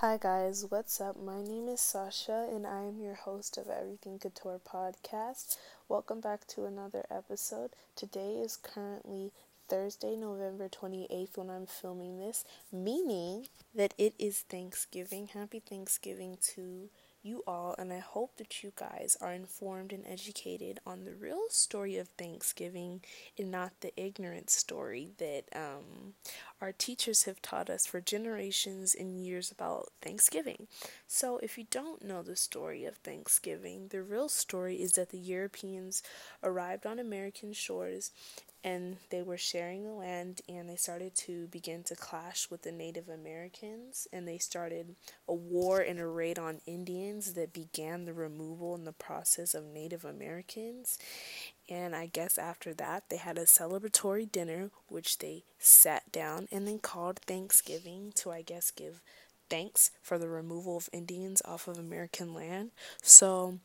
Hi guys, what's up? My name is Sasha and I am your host of Everything Couture podcast. Welcome back to another episode. Today is currently Thursday, November 28th when I'm filming this, meaning that it is Thanksgiving. Happy Thanksgiving to you all, and I hope that you guys are informed and educated on the real story of Thanksgiving and not the ignorant story that um, our teachers have taught us for generations and years about Thanksgiving. So, if you don't know the story of Thanksgiving, the real story is that the Europeans arrived on American shores and they were sharing the land and they started to begin to clash with the Native Americans and they started a war and a raid on Indians that began the removal and the process of Native Americans. And I guess after that they had a celebratory dinner which they sat down and then called Thanksgiving to I guess give thanks for the removal of Indians off of American land. So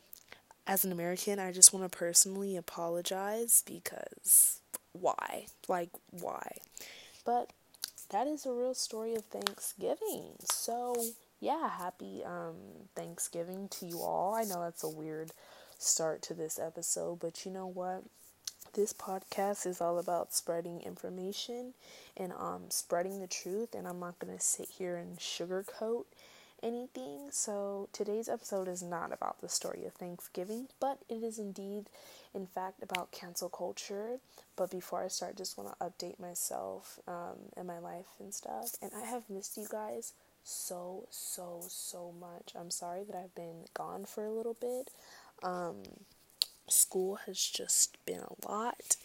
as an American, I just want to personally apologize because why? Like, why? But that is a real story of Thanksgiving. So, yeah, happy um, Thanksgiving to you all. I know that's a weird start to this episode, but you know what? This podcast is all about spreading information and um, spreading the truth, and I'm not going to sit here and sugarcoat anything. So today's episode is not about the story of Thanksgiving, but it is indeed, in fact, about cancel culture. But before I start, just want to update myself um, and my life and stuff. And I have missed you guys so, so, so much. I'm sorry that I've been gone for a little bit. Um, school has just been a lot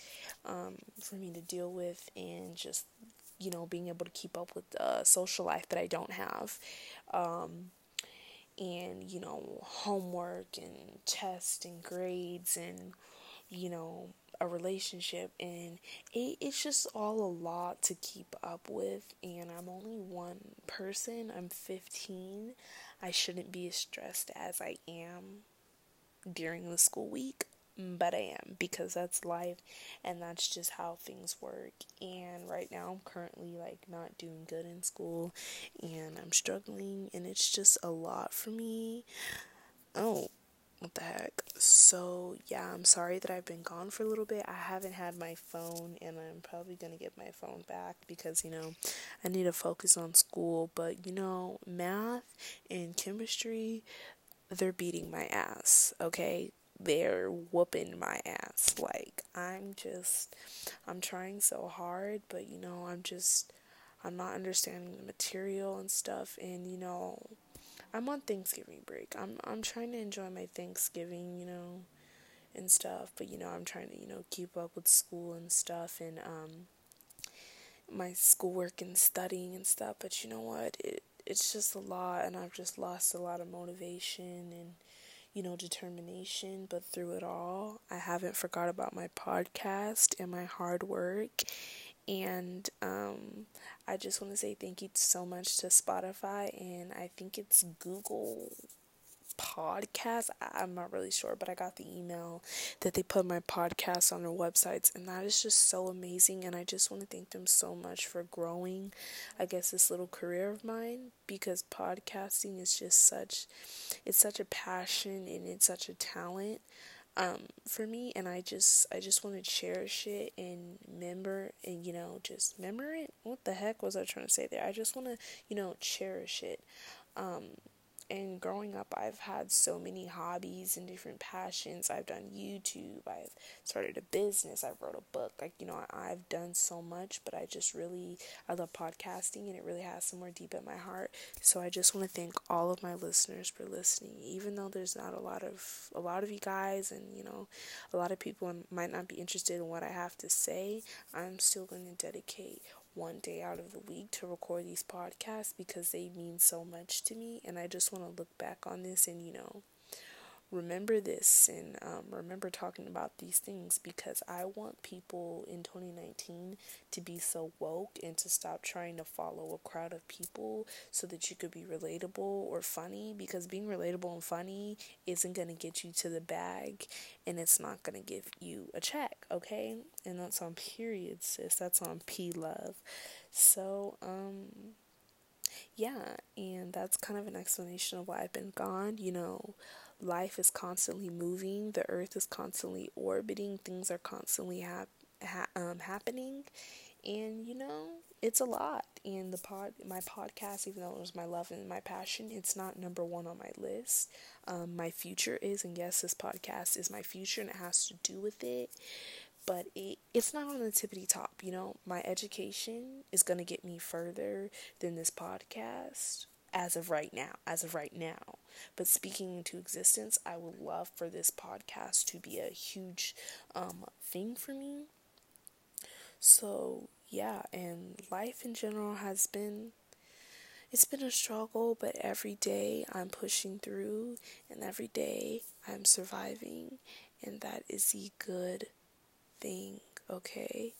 um, for me to deal with, and just you know being able to keep up with the social life that I don't have. Um, and you know homework and tests and grades and you know a relationship. And it, it's just all a lot to keep up with. And i'm only one person. I'm 15 i shouldn't be as stressed as i am during the school week but I am because that's life and that's just how things work. And right now, I'm currently like not doing good in school and I'm struggling, and it's just a lot for me. Oh, what the heck? So, yeah, I'm sorry that I've been gone for a little bit. I haven't had my phone, and I'm probably gonna get my phone back because you know I need to focus on school. But you know, math and chemistry, they're beating my ass, okay? They're whooping my ass. Like, I'm just, I'm trying so hard, but you know, I'm just, I'm not understanding the material and stuff. And you know, I'm on Thanksgiving break. I'm, I'm trying to enjoy my Thanksgiving, you know, and stuff. But you know, I'm trying to, you know, keep up with school and stuff and, um, my schoolwork and studying and stuff. But you know what? It, it's just a lot, and I've just lost a lot of motivation and you know, determination, but through it all, I haven't forgot about my podcast and my hard work. And um, I just want to say thank you so much to Spotify and I think it's Google podcast. I'm not really sure, but I got the email that they put my podcast on their websites, and that is just so amazing. And I just want to thank them so much for growing, I guess, this little career of mine because podcasting is just such, it's such a passion and it's such a talent. Um, for me and I just I just want to cherish it and remember and you know just remember it what the heck was I trying to say there I just want to you know cherish it um, and growing up I've had so many hobbies and different passions. I've done YouTube, I've started a business, I've wrote a book. Like, you know, I've done so much, but I just really I love podcasting and it really has somewhere deep in my heart. So I just want to thank all of my listeners for listening. Even though there's not a lot of a lot of you guys and, you know, a lot of people might not be interested in what I have to say, I'm still going to dedicate one day out of the week to record these podcasts because they mean so much to me. And I just want to look back on this and, you know, remember this and um, remember talking about these things because I want people in 2019 to be so woke and to stop trying to follow a crowd of people so that you could be relatable or funny because being relatable and funny isn't going to get you to the bag and it's not going to give you a check, okay? And that's on period, sis. That's on P love. So, um, yeah, and that's kind of an explanation of why I've been gone. You know, life is constantly moving, the earth is constantly orbiting, things are constantly hap- ha- um, happening, and you know, it's a lot. And the pod, my podcast, even though it was my love and my passion, it's not number one on my list. Um, my future is, and yes, this podcast is my future, and it has to do with it but it, it's not on the tippity top. You know, my education is going to get me further than this podcast as of right now. As of right now. But speaking into existence, I would love for this podcast to be a huge um, thing for me. So, yeah, and life in general has been it's been a struggle, but every day I'm pushing through and every day I'm surviving, and that is the good thing, okay?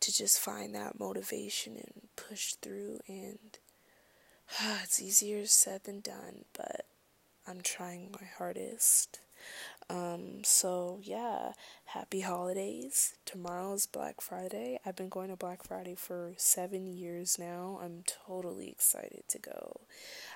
To just find that motivation and push through and it's easier said than done, but I'm trying my hardest. Um, so yeah, happy holidays. Tomorrow's Black Friday. I've been going to Black Friday for seven years now. I'm totally excited to go.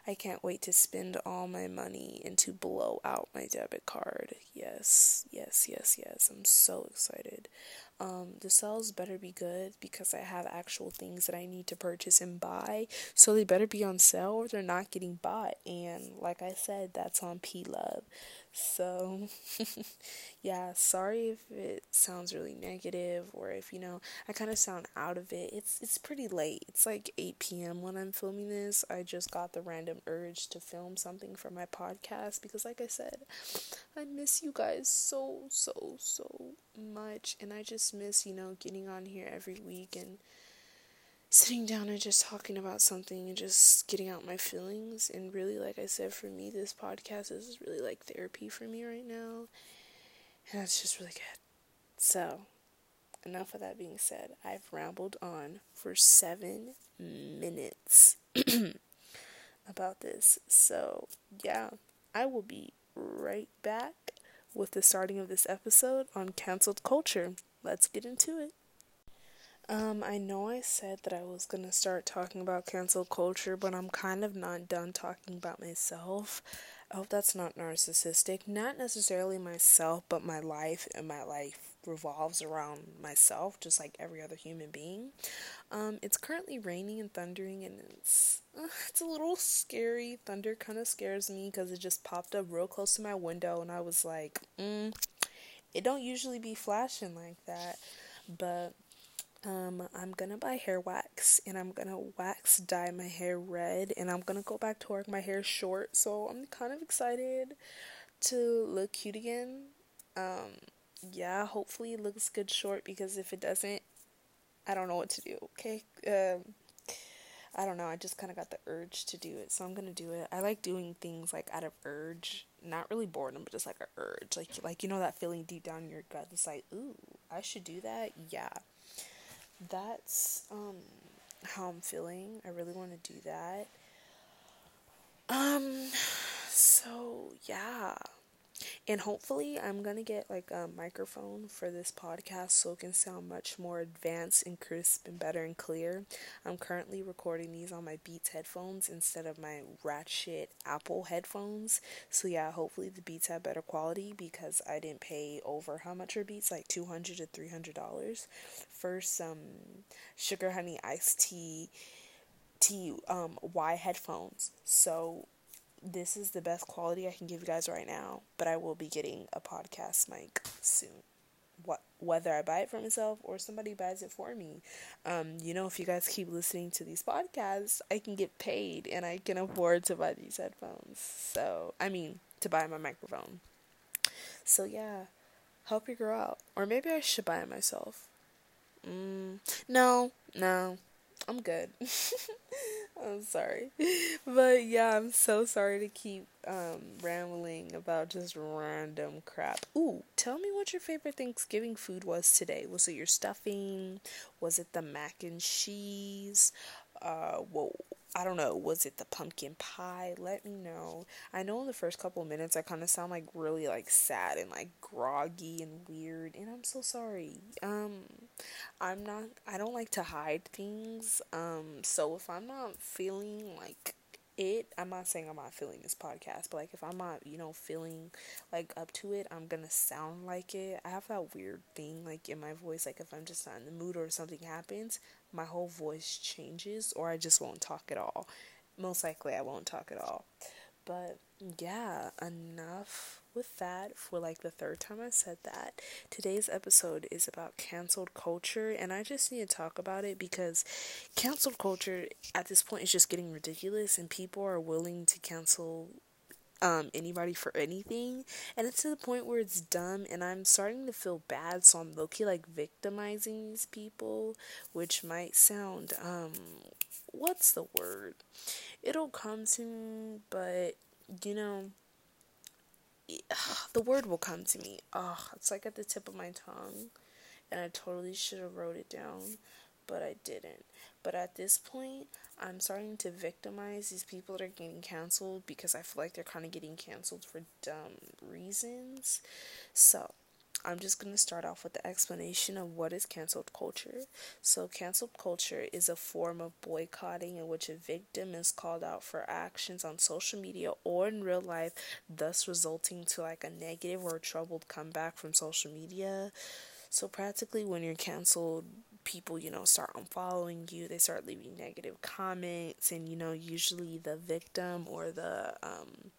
I can't wait to spend all my money and to blow out my debit card. Yes, yes, yes, yes. I'm so excited. Um, the sales better be good because I have actual things that I need to purchase and buy. So they better be on sale or they're not getting bought. And like I said, that's on P Love. So, yeah, sorry if it sounds really negative or if you know I kind of sound out of it. It's it's pretty late. It's like 8 p.m. when I'm filming this. I just got the random urge to film something for my podcast because like I said, I miss you guys so so so much and I just miss, you know, getting on here every week and sitting down and just talking about something and just getting out my feelings. And really, like I said, for me, this podcast is really like therapy for me right now. And that's just really good. So, enough of that being said, I've rambled on for seven minutes about this. So, yeah, I will be right back with the starting of this episode on canceled culture. Let's get into it. Um, I know I said that I was gonna start talking about cancel culture, but I'm kind of not done talking about myself. I hope that's not narcissistic. Not necessarily myself, but my life, and my life revolves around myself, just like every other human being. Um, it's currently raining and thundering, and it's uh, it's a little scary. Thunder kind of scares me because it just popped up real close to my window, and I was like, mm, it don't usually be flashing like that, but um, I'm gonna buy hair wax and I'm gonna wax dye my hair red and I'm gonna go back to work my hair is short. So I'm kind of excited to look cute again. Um, yeah, hopefully it looks good short because if it doesn't, I don't know what to do. Okay. Um, I don't know. I just kind of got the urge to do it, so I'm gonna do it. I like doing things like out of urge, not really boredom, but just like an urge, like like you know that feeling deep down in your gut that's like, ooh, I should do that. Yeah, that's um how I'm feeling. I really want to do that. Um so yeah. And hopefully I'm to get like a microphone for this podcast so it can sound much more advanced and crisp and better and clear. I'm currently recording these on my Beats headphones instead of my ratchet Apple headphones. So yeah, hopefully the Beats have better quality because I didn't pay over how much are Beats like 200 to 300 dollars for some sugar honey iced tea tea um Y headphones. So this is the best quality I can give you guys right now, but I will be getting a podcast mic soon. What whether I buy it for myself or somebody buys it for me. Um, you know, if you guys keep listening to these podcasts, I can get paid and I can afford to buy these headphones. So, I mean, to buy my microphone. So yeah, help your girl out. Or maybe I should buy it myself. Mm, no, no, I'm good. I'm sorry. But yeah, I'm so sorry to keep um, rambling about just random crap. Ooh, tell me what your favorite Thanksgiving food was today. Was it your stuffing? Was it the mac and cheese? Uh, whoa. I don't know, was it the pumpkin pie? Let me know. I know in the first couple of minutes I kind of sound like really like sad and like groggy and weird and I'm so sorry. Um I'm not I don't like to hide things. Um so if I'm not feeling like it i'm not saying i'm not feeling this podcast but like if i'm not you know feeling like up to it i'm gonna sound like it. I have that weird thing like in my voice like if i'm just not in the mood or something happens my whole voice changes or i just won't talk at all. Most likely i won't talk at all. But yeah enough with that for like the third time I said that. Today's episode is about canceled culture, and I just need to talk about it because canceled culture at this point is just getting ridiculous, and people are willing to cancel um, anybody for anything, and it's to the point where it's dumb, and I'm starting to feel bad, so I'm low key like victimizing these people, which might sound um, what's the word? It'll come to me, but you know the word will come to me. Oh, it's like at the tip of my tongue. And I totally should have wrote it down, but I didn't. But at this point, I'm starting to victimize these people that are getting canceled because I feel like they're kind of getting canceled for dumb reasons. So, I'm just going to start off with the explanation of what is canceled culture. So, canceled culture is a form of boycotting in which a victim is called out for actions on social media or in real life, thus resulting to like a negative or troubled comeback from social media. So, practically, when you're canceled, people, you know, start unfollowing you, they start leaving negative comments, and you know, usually the victim or the um,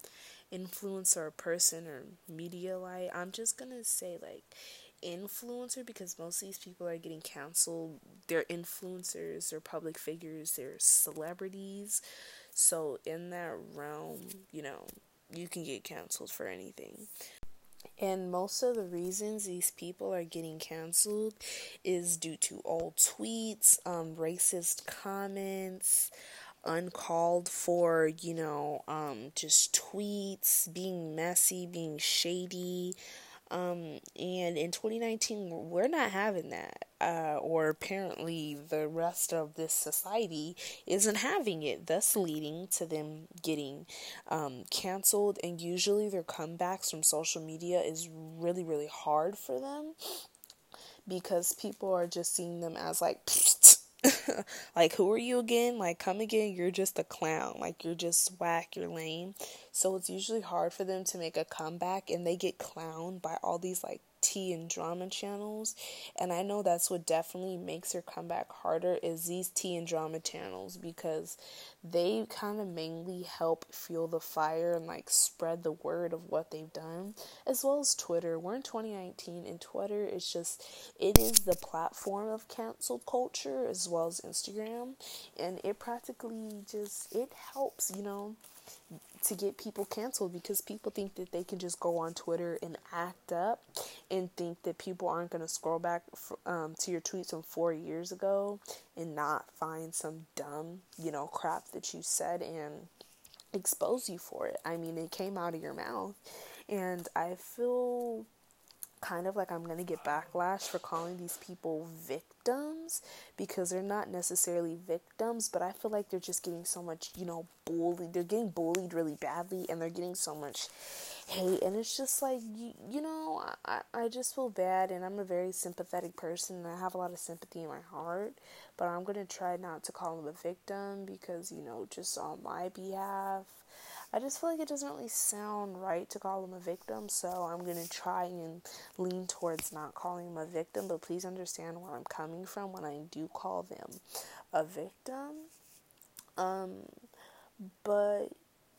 influencer person or media light. I'm just gonna say like influencer because most of these people are getting canceled. They're influencers, they're public figures, they're celebrities. So in that realm, you know, you can get canceled for anything. And most of the reasons these people are getting canceled is due to old tweets, um, racist comments, uncalled for, you know, um, just tweets, being messy, being shady. Um, and in 2019, we're not having that. Uh, or apparently, the rest of this society isn't having it, thus leading to them getting um, canceled. And usually, their comebacks from social media is really, really hard for them because people are just seeing them as like, like, who are you again? Like, come again. You're just a clown. Like, you're just whack. You're lame. So it's usually hard for them to make a comeback, and they get clowned by all these like tea and drama channels. And I know that's what definitely makes their comeback harder is these tea and drama channels because they kind of mainly help fuel the fire and like spread the word of what they've done, as well as Twitter. We're in 2019, and Twitter is just it is the platform of cancel culture as well as Instagram, and it practically just it helps, you know to get people canceled because people think that they can just go on Twitter and act up and think that people aren't going to scroll back um, to your tweets from four years ago and not find some dumb, you know, crap that you said and expose you for it. I mean, it came out of your mouth. And I feel kind of like I'm going to get backlash for calling these people victims because they're not necessarily victims, but I feel like they're just getting so much, you know, bullied. They're getting bullied really badly and they're getting so much hate. And it's just like, you, you know, I, I just feel bad and I'm a very sympathetic person and I have a lot of sympathy in my heart, but I'm going to try not to call them a victim because, you know, just on my behalf I just feel like it doesn't really sound right to call him a victim, so I'm gonna try and lean towards not calling him a victim, but please understand where I'm coming from when I do call them a victim. Um, but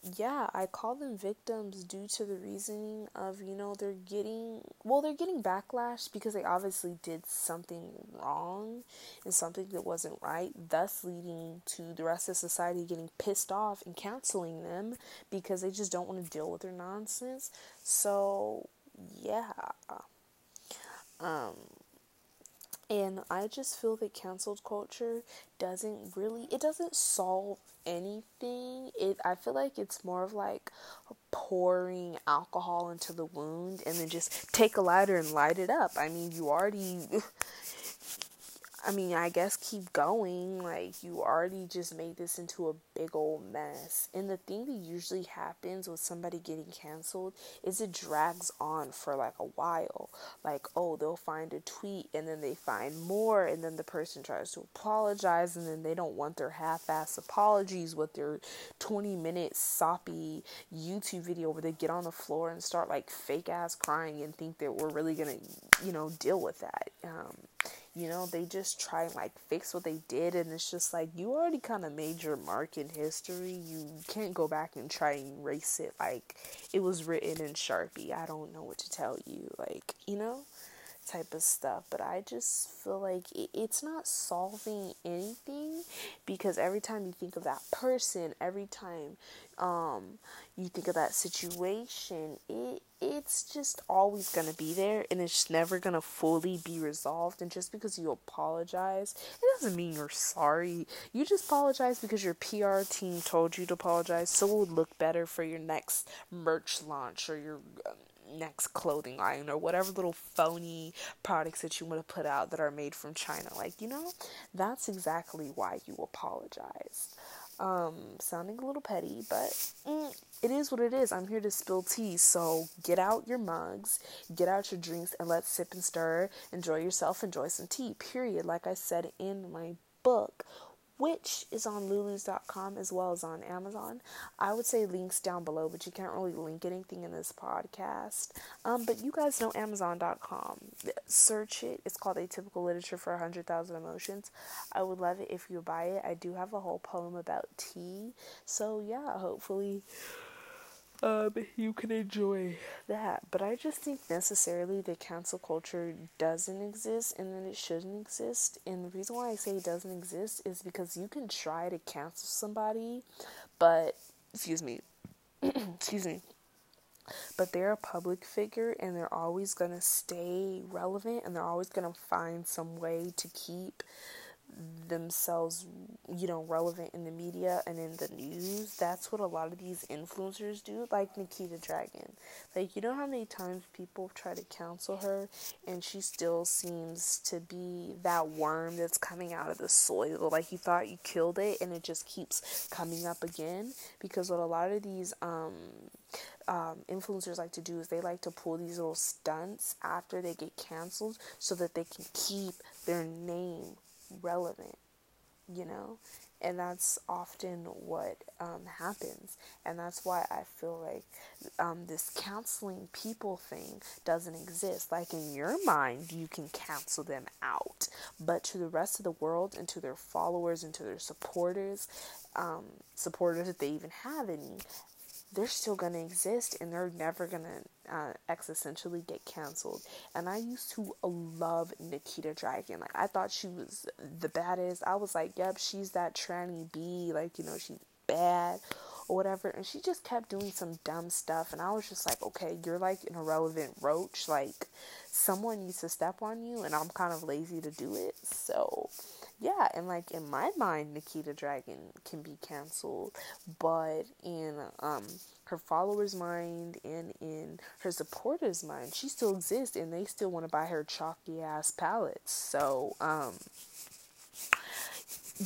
yeah, I call them victims due to the reasoning of, you know, they're getting, well, they're getting backlash because they obviously did something wrong and something that wasn't right, thus leading to the rest of society getting pissed off and canceling them because they just don't want to deal with their nonsense. So, yeah. Um, and I just feel that canceled culture doesn't really it doesn't solve anything. It I feel like it's more of like pouring alcohol into the wound and then just take a lighter and light it up. I mean, you already I mean, I guess keep going. Like, you already just made this into a big old mess. And the thing that usually happens with somebody getting canceled is it drags on for like a while. Like, oh, they'll find a tweet and then they find more, and then the person tries to apologize, and then they don't want their half ass apologies with their 20 minute soppy YouTube video where they get on the floor and start like fake ass crying and think that we're really gonna, you know, deal with that. Um, you know, they just try and like fix what they did, and it's just like you already kind of made your mark in history. You can't go back and try and erase it like it was written in Sharpie. I don't know what to tell you, like, you know, type of stuff. But I just feel like it's not solving anything because every time you think of that person, every time um, you think of that situation, it it's just always gonna be there and it's never gonna fully be resolved. And just because you apologize, it doesn't mean you're sorry. You just apologize because your PR team told you to apologize, so it would look better for your next merch launch or your um, next clothing line or whatever little phony products that you want to put out that are made from China. Like, you know, that's exactly why you apologize. Um, sounding a little petty, but mm, it is what it is. I'm here to spill tea, so get out your mugs, get out your drinks, and let's sip and stir. Enjoy yourself, enjoy some tea, period. Like I said in my book, which is on lulus.com as well as on Amazon. I would say links down below, but you can't really link anything in this podcast. Um, but you guys know Amazon.com. Search it. It's called Atypical Literature for 100,000 Emotions. I would love it if you buy it. I do have a whole poem about tea. So, yeah, hopefully um, you can enjoy that. But I just think necessarily the cancel culture doesn't exist and that it shouldn't exist. And the reason why I say it doesn't exist is because you can try to cancel somebody, but, excuse me, excuse me, but they're a public figure and they're always going to stay relevant and they're always going to find some way to keep themselves, you know, relevant in the media and in the news. That's what a lot of these influencers do, like Nikita Dragun. Like, you know how many times people try to counsel her and she still seems to be that worm that's coming out of the soil. Like, you thought you killed it and it just keeps coming up again. Because what a lot of these, um, um, influencers like to do is they like to pull these little stunts after they get canceled so that they can keep their name relevant, you know? And that's often what um, happens. And that's why I feel like um, this counseling people thing doesn't exist. Like in your mind, you can cancel them out. But to the rest of the world and to their followers and to their supporters, um, supporters if they even have any, they're still going to exist and they're never going to uh, existentially get canceled. And I used to love Nikita Dragun. Like, I thought she was the baddest. I was like, yep, she's that tranny bee. Like, you know, she's bad or whatever. And she just kept doing some dumb stuff. And I was just like, okay, you're like an irrelevant roach. Like, someone needs to step on you. And I'm kind of lazy to do it. So yeah, and like in my mind, Nikita Dragun can be canceled, but in um her followers' mind and in her supporters' mind, she still exists, and they still want to buy her chalky ass palettes. So um,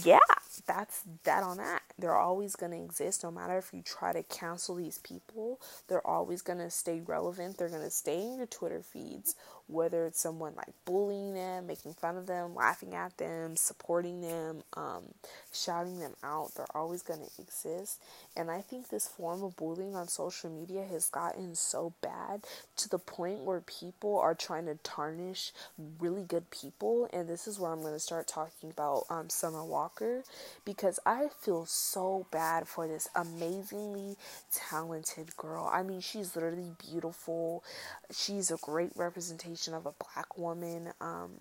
yeah, that's that on that. They're always going to exist no matter if you try to cancel these people. They're always going to stay relevant. They're going to stay in your Twitter feeds whether it's someone like bullying them, making fun of them, laughing at them, supporting them, um, shouting them out, they're always going to exist. And I think this form of bullying on social media has gotten so bad to the point where people are trying to tarnish really good people. And this is where I'm going to start talking about um, Summer Walker because I feel so bad for this amazingly talented girl. I mean, she's literally beautiful, she's a great representation of a black woman. Um,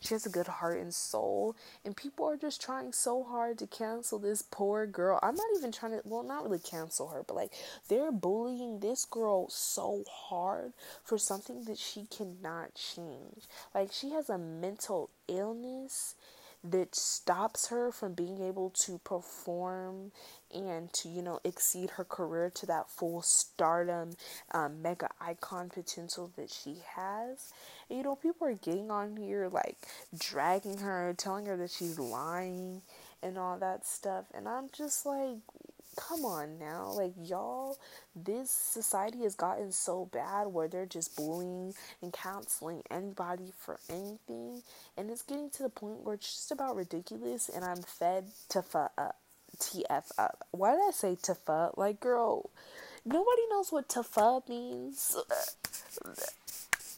she has a good heart and soul, and people are just trying so hard to cancel this poor girl. I'm not even trying to, well, not really cancel her, but like they're bullying this girl so hard for something that she cannot change. Like she has a mental illness that stops her from being able to perform and to you know exceed her career to that full stardom um, mega icon potential that she has. And, you know people are getting on here like dragging her telling her that she's lying and all that stuff. And i'm just like come on now. Like y'all this society has gotten so bad where they're just bullying and counseling anybody for anything. And it's getting to the point where it's just about ridiculous and i'm fed to fuck up uh, tf up. Why did i say to fuck like girl nobody knows what to means.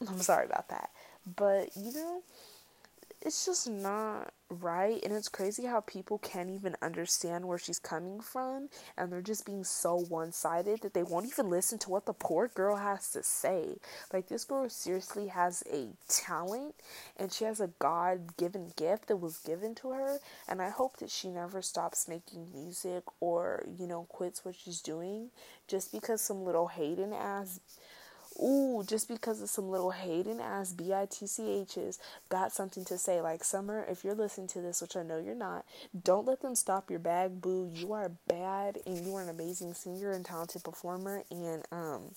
I'm sorry about that. But you know it's just not right and it's crazy how people can't even understand where she's coming from and they're just being so one-sided that they won't even listen to what the poor girl has to say. Like this girl seriously has a talent and she has a god-given gift that was given to her and i hope that she never stops making music or you know quits what she's doing just because some little hating ass ooh, just because of some little hating ass bitchs got something to say. Like Summer, if you're listening to this, which I know you're not, don't let them stop your bag, boo. You are bad, and you are an amazing singer and talented performer, and um,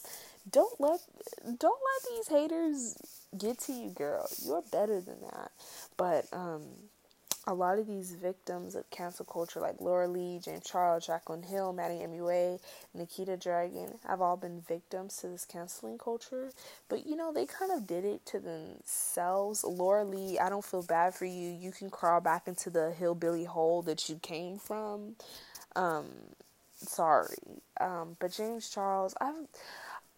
don't let don't let these haters get to you, girl. You're better than that. But um a lot of these victims of cancel culture, like Laura Lee, James Charles, Jaclyn Hill, Manny MUA, Nikita Dragun, have all been victims to this canceling culture. But you know, they kind of did it to themselves. Laura Lee, I don't feel bad for you. You can crawl back into the hillbilly hole that you came from. Um, sorry. Um, but James Charles, I've,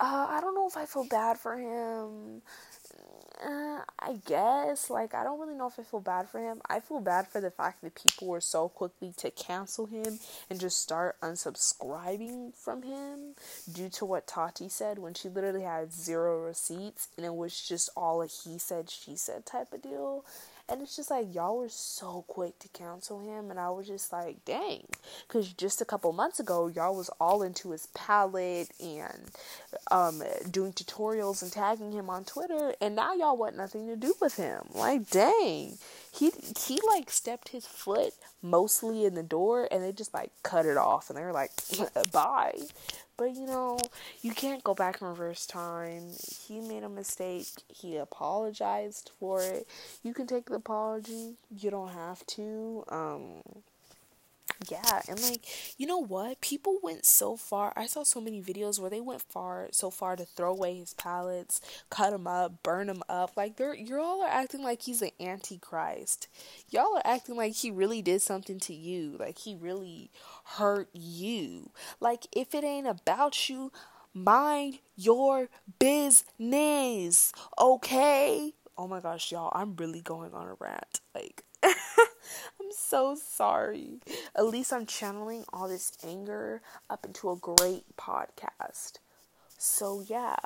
uh, I don't know if I feel bad for him uh, I guess. Like, I don't really know if I feel bad for him. I feel bad for the fact that people were so quickly to cancel him and just start unsubscribing from him due to what Tati said when she literally had zero receipts and it was just all a he said, she said type of deal. And it's just like y'all were so quick to cancel him, and I was just like, dang, because just a couple months ago y'all was all into his palette and um, doing tutorials and tagging him on Twitter, and now y'all want nothing to do with him. Like, dang, he he like stepped his foot mostly in the door, and they just like cut it off, and they were like, bye. But you know, you can't go back and reverse time. He made a mistake. He apologized for it. You can take the apology. You don't have to. Um yeah, and like, you know what? People went so far. I saw so many videos where they went far so far to throw away his palettes, cut him up, burn him up. Like they're you all are acting like he's an antichrist. Y'all are acting like he really did something to you. Like he really hurt you. Like if it ain't about you, mind your business. Okay? Oh my gosh, y'all, I'm really going on a rant. Like I'm so sorry. At least I'm channeling all this anger up into a great podcast. So, yeah.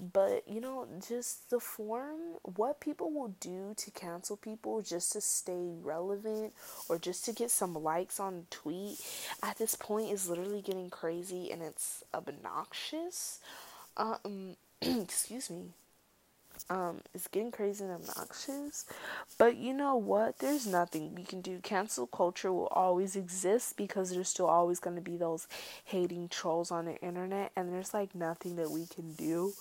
But, you know, just the form, what people will do to cancel people just to stay relevant or just to get some likes on tweet at this point is literally getting crazy and it's obnoxious. Um, excuse me um, it's getting crazy and obnoxious. But you know what? There's nothing we can do. Cancel culture will always exist because there's still always going to be those hating trolls on the internet, and there's like nothing that we can do.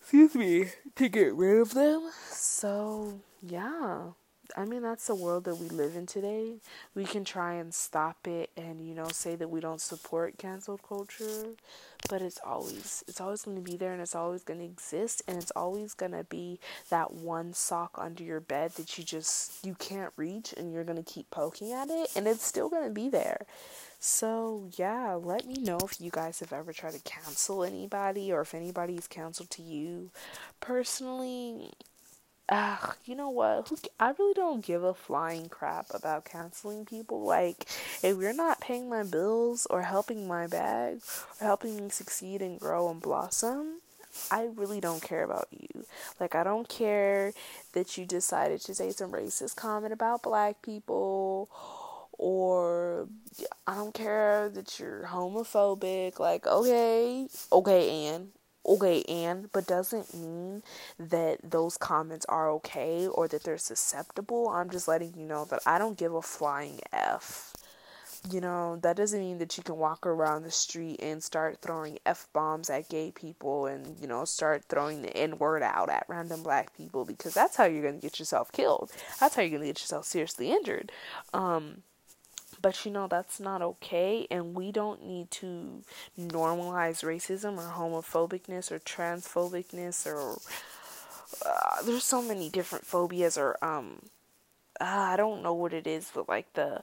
Excuse me, to get rid of them. So, yeah. I mean, that's the world that we live in today. We can try and stop it and, you know, say that we don't support cancel culture, but it's always it's always going to be there and it's always going to exist and it's always going to be that one sock under your bed that you just you can't reach and you're going to keep poking at it and it's still going to be there. So, yeah, let me know if you guys have ever tried to cancel anybody or if anybody's canceled to you. Personally, Ugh, you know what? Who, I really don't give a flying crap about canceling people. Like, if you're not paying my bills or helping my bag or helping me succeed and grow and blossom, I really don't care about you. Like, I don't care that you decided to say some racist comment about black people or I don't care that you're homophobic. Like, okay, okay, Anne, okay and but doesn't mean that those comments are okay or that they're susceptible i'm just letting you know that i don't give a flying f you know, that doesn't mean that you can walk around the street and start throwing F bombs at gay people and, you know, start throwing the N word out at random black people because that's how you're going to get yourself killed. That's how you're going to get yourself seriously injured. Um, but you know, that's not okay, and we don't need to normalize racism or homophobicness or transphobicness or. Uh, there's so many different phobias or um uh, I don't know what it is, but like the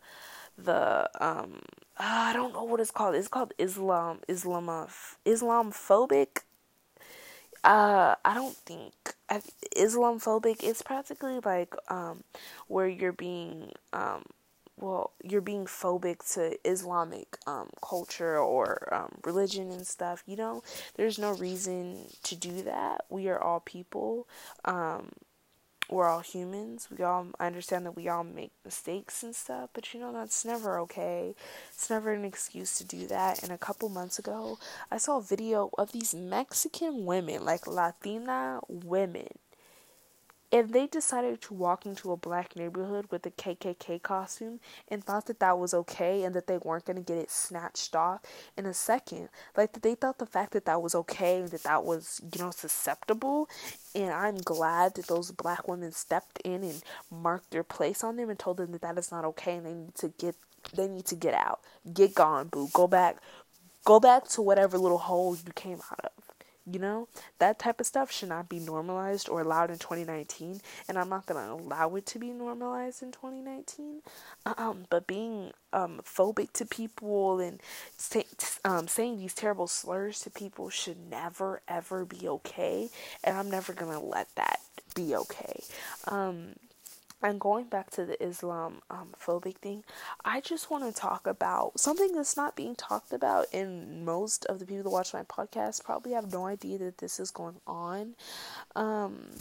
the um uh, I don't know what it's called. It's called Islam Islam Islamophobic. Uh, I don't think Islamophobic. It's practically like um where you're being um well you're being phobic to Islamic um culture or um religion and stuff. You know, there's no reason to do that. We are all people. Um we're all humans. We all I understand that we all make mistakes and stuff, but you know that's never okay. It's never an excuse to do that. And a couple months ago, I saw a video of these Mexican women, like Latina women, if they decided to walk into a black neighborhood with a KKK costume and thought that that was okay and that they weren't going to get it snatched off in a second, like they thought the fact that that was okay and that that was, you know, susceptible. And I'm glad that those black women stepped in and marked their place on them and told them that that is not okay and they need to get they need to get out. Get gone, boo. Go back. Go back to whatever little hole you came out of. You know, that type of stuff should not be normalized or allowed in 2019, and I'm not gonna allow it to be normalized in 2019. Um, but being um, phobic to people and say, um, saying these terrible slurs to people should never ever be okay, and I'm never gonna let that be okay. Um, and going back to the Islam um, phobic thing, I just want to talk about something that's not being talked about, and most of the people that watch my podcast probably have no idea that this is going on. Um,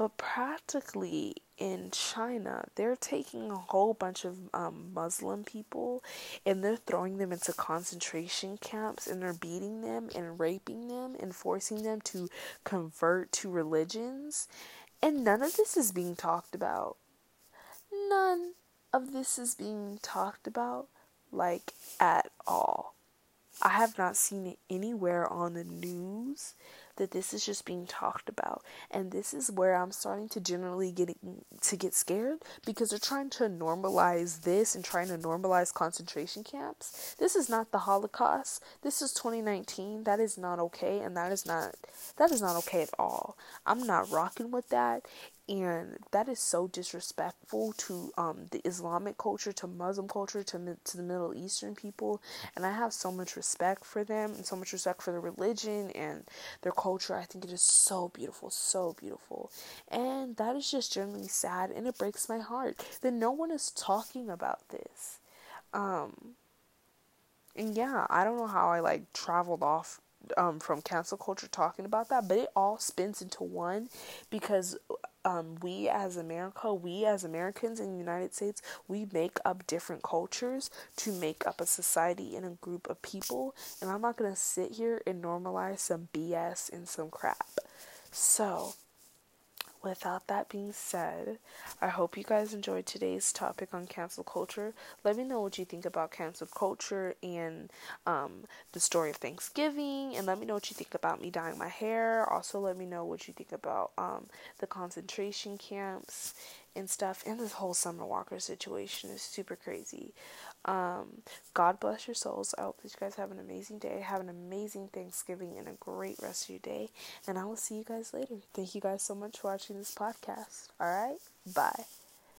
but practically in China, they're taking a whole bunch of um, Muslim people and they're throwing them into concentration camps and they're beating them and raping them and forcing them to convert to religions. And none of this is being talked about none of this is being talked about like at all. I have not seen it anywhere on the news that this is just being talked about. And this is where i'm starting to generally get to get scared because they're trying to normalize this and trying to normalize concentration camps. This is not the holocaust. This is 2019 that is not okay and that is not that is not okay at all. I'm not rocking with that and that is so disrespectful to um, the Islamic culture, to Muslim culture, to to the Middle Eastern people, and I have so much respect for them and so much respect for their religion and their culture. I think it is so beautiful, so beautiful, and that is just generally sad, and it breaks my heart that no one is talking about this. Um, and yeah, I don't know how I like traveled off um, from cancel culture talking about that, but it all spins into one because um, we as America, we as Americans in the United States, we make up different cultures to make up a society and a group of people. And I'm not going to sit here and normalize some BS and some crap. So, without that being said, I hope you guys enjoyed today's topic on cancel culture. Let me know what you think about cancel culture and um, the story of Thanksgiving, and let me know what you think about me dyeing my hair. Also, let me know what you think about um, the concentration camps and stuff. And this whole Summer Walker situation is super crazy. Um, God bless your souls. I hope that you guys have an amazing day. Have an amazing Thanksgiving and a great rest of your day. And I will see you guys later. Thank you guys so much for watching this podcast. All right. Bye.